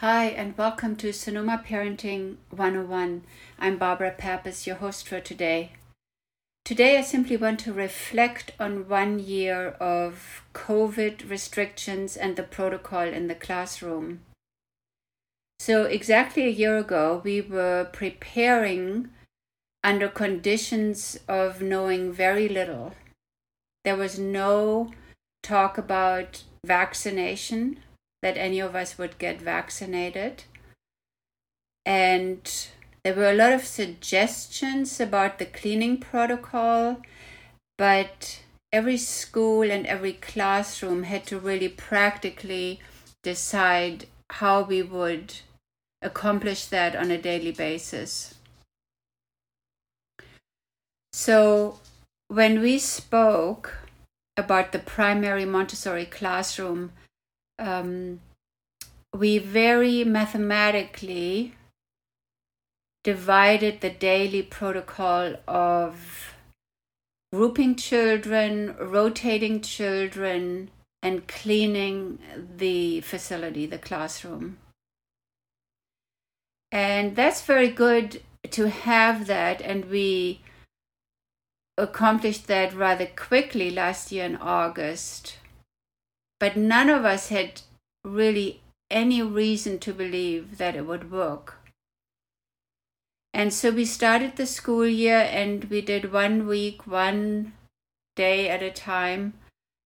Hi, and welcome to Sonoma Parenting 101. I'm Barbara Pappas, your host for today. Today, I simply want to reflect on one year of COVID restrictions and the protocol in the classroom. So, exactly a year ago, we were preparing under conditions of knowing very little. There was no talk about vaccination that any of us would get vaccinated. And there were a lot of suggestions about the cleaning protocol, but every school and every classroom had to really practically decide how we would accomplish that on a daily basis. So, when we spoke about the primary Montessori classroom, um, we very mathematically divided the daily protocol of grouping children, rotating children, and cleaning the facility, the classroom. And that's very good to have that, and we accomplished that rather quickly last year in August but none of us had really any reason to believe that it would work. And so we started the school year and we did one week, one day at a time.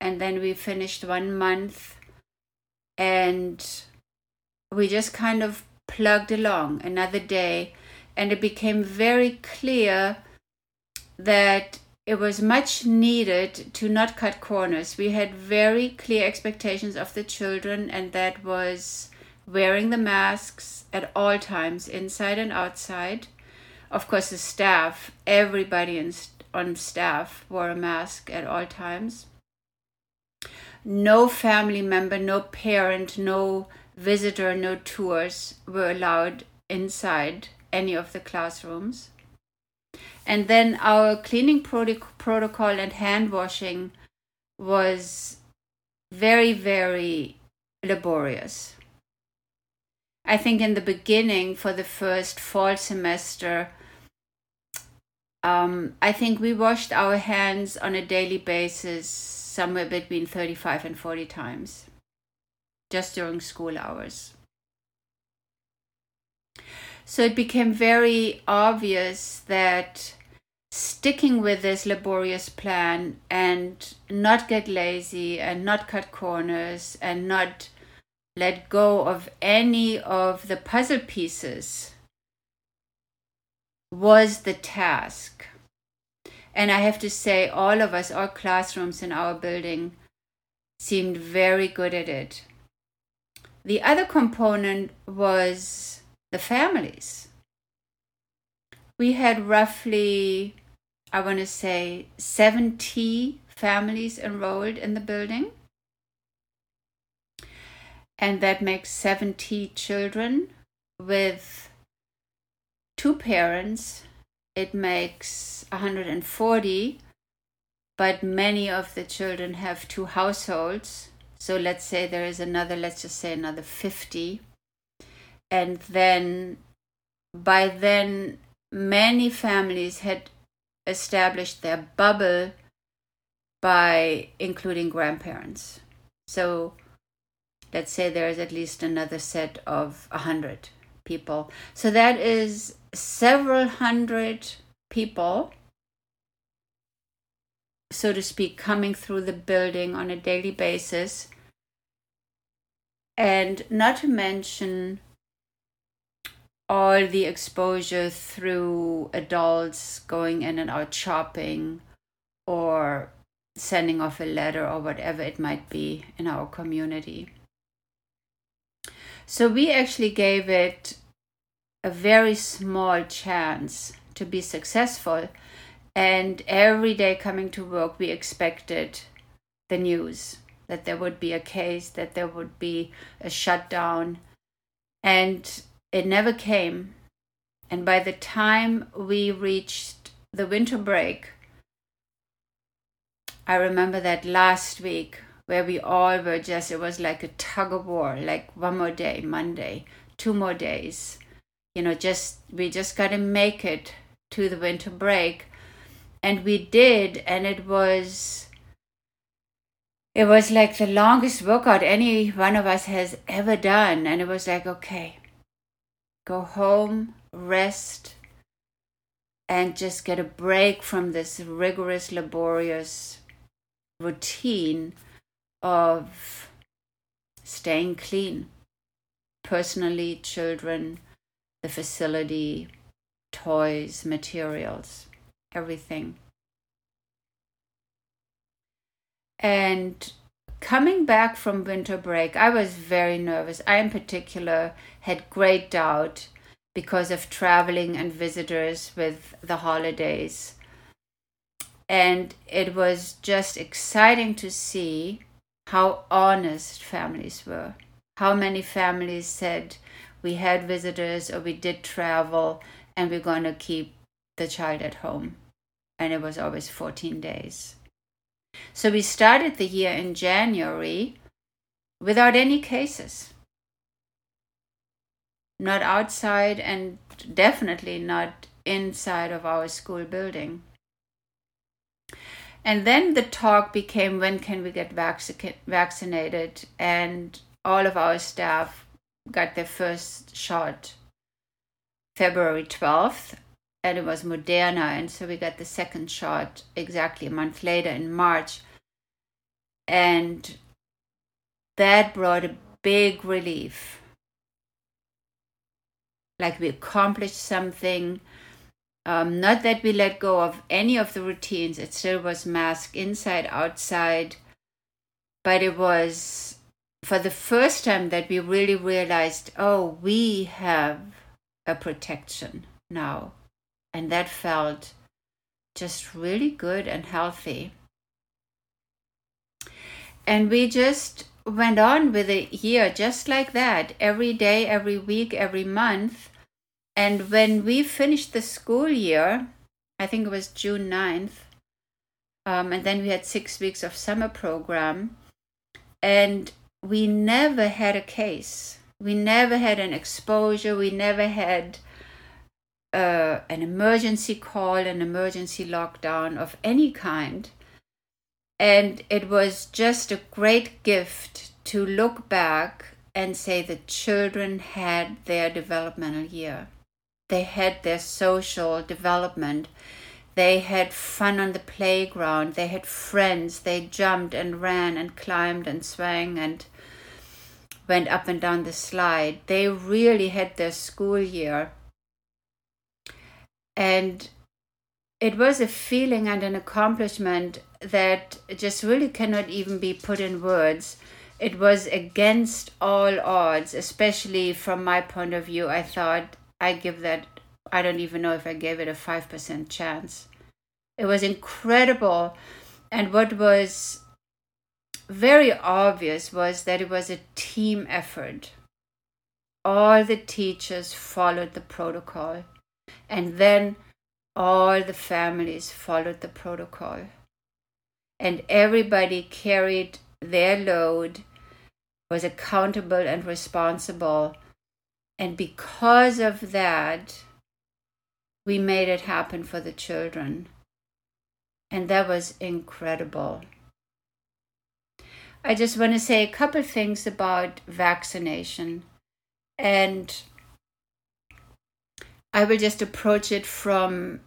And then we finished one month and we just kind of plugged along another day. And it became very clear that it was much needed to not cut corners. We had very clear expectations of the children, and that was wearing the masks at all times, inside and outside. Of course, the staff, everybody in, on staff wore a mask at all times. No family member, no parent, no visitor, no tours were allowed inside any of the classrooms and then our cleaning protocol and hand washing was very, very laborious. I think in the beginning, for the first fall semester, um, I think we washed our hands on a daily basis somewhere between 35 and 40 times just during school hours. So it became very obvious that sticking with this laborious plan and not get lazy and not cut corners and not let go of any of the puzzle pieces was the task. And I have to say, all of us, all classrooms in our building, seemed very good at it. The other component was the families. We had roughly I want to say 70 families enrolled in the building. And that makes 70 children with two parents. It makes 140, but many of the children have two households. So let's say there is another, let's just say another 50. And then by then, many families had established their bubble by including grandparents. So let's say there's at least another set of a hundred people. So that is several hundred people, so to speak, coming through the building on a daily basis. And not to mention all the exposure through adults going in and out shopping or sending off a letter or whatever it might be in our community. So we actually gave it a very small chance to be successful. And every day coming to work, we expected the news that there would be a case, that there would be a shutdown. And it never came. And by the time we reached the winter break, I remember that last week where we all were just, it was like a tug of war, like one more day, Monday, two more days. You know, just, we just got to make it to the winter break. And we did, and it was, it was like the longest workout any one of us has ever done. And it was like, okay, go home, rest, and just get a break from this rigorous, laborious routine of staying clean personally, children, the facility, toys, materials, everything. And coming back from winter break, I was very nervous. I, in particular, had great doubt because of traveling and visitors with the holidays. And it was just exciting to see how honest families were. How many families said, We had visitors or we did travel and we're going to keep the child at home. And it was always 14 days. So we started the year in January without any cases not outside and definitely not inside of our school building. And then the talk became when can we get vac- vaccinated? And all of our staff got their first shot February 12th, and it was Moderna. And so we got the second shot exactly a month later in March. And that brought a big relief like we accomplished something. Um, not that we let go of any of the routines, it still was mask inside, outside, but it was for the first time that we really realized oh, we have a protection now. And that felt just really good and healthy. And we just went on with a year just like that, every day, every week, every month. And when we finished the school year, I think it was June 9th, um, and then we had six weeks of summer program, and we never had a case. We never had an exposure. We never had uh, an emergency call, an emergency lockdown of any kind. And it was just a great gift to look back and say the children had their developmental year. They had their social development. They had fun on the playground. They had friends. They jumped and ran and climbed and swang and went up and down the slide. They really had their school year. And it was a feeling and an accomplishment that just really cannot even be put in words. It was against all odds, especially from my point of view. I thought I give that, I don't even know if I gave it a 5% chance. It was incredible. And what was very obvious was that it was a team effort. All the teachers followed the protocol. And then all the families followed the protocol. And everybody carried their load, was accountable and responsible. And because of that, we made it happen for the children. And that was incredible. I just want to say a couple things about vaccination. And I will just approach it from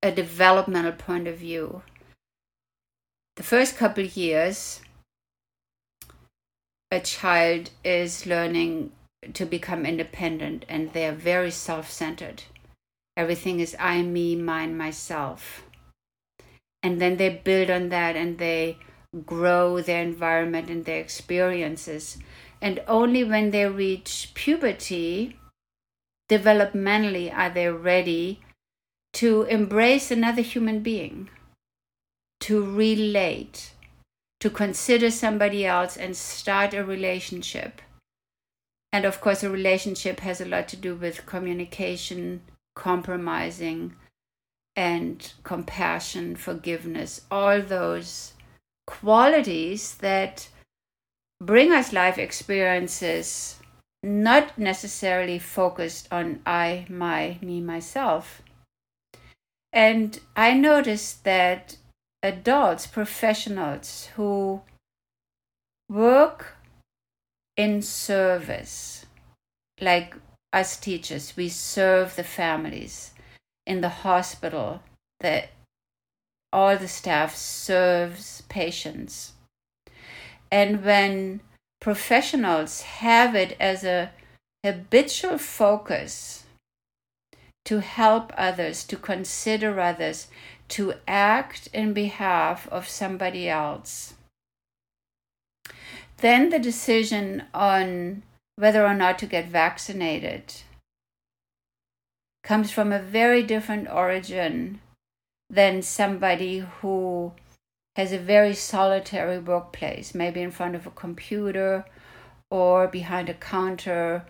a developmental point of view. The first couple years, a child is learning to become independent and they are very self centered. Everything is I, me, mine, myself. And then they build on that and they grow their environment and their experiences. And only when they reach puberty, developmentally, are they ready to embrace another human being, to relate, to consider somebody else and start a relationship. And of course, a relationship has a lot to do with communication, compromising, and compassion, forgiveness, all those qualities that bring us life experiences not necessarily focused on I, my, me, myself. And I noticed that adults, professionals who work in service, like us teachers, we serve the families in the hospital, that all the staff serves patients. And when professionals have it as a habitual focus to help others, to consider others, to act in behalf of somebody else, then the decision on whether or not to get vaccinated comes from a very different origin than somebody who has a very solitary workplace, maybe in front of a computer or behind a counter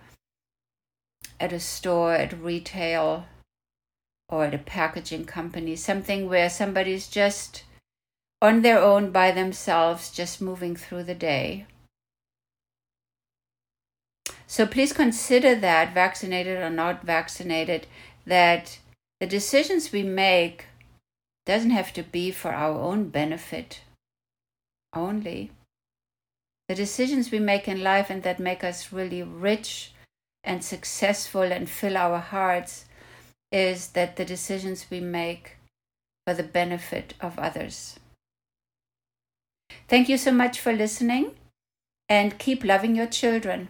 at a store, at retail, or at a packaging company, something where somebody's just on their own by themselves, just moving through the day. So please consider that, vaccinated or not vaccinated, that the decisions we make doesn't have to be for our own benefit only. The decisions we make in life and that make us really rich and successful and fill our hearts is that the decisions we make for the benefit of others. Thank you so much for listening and keep loving your children.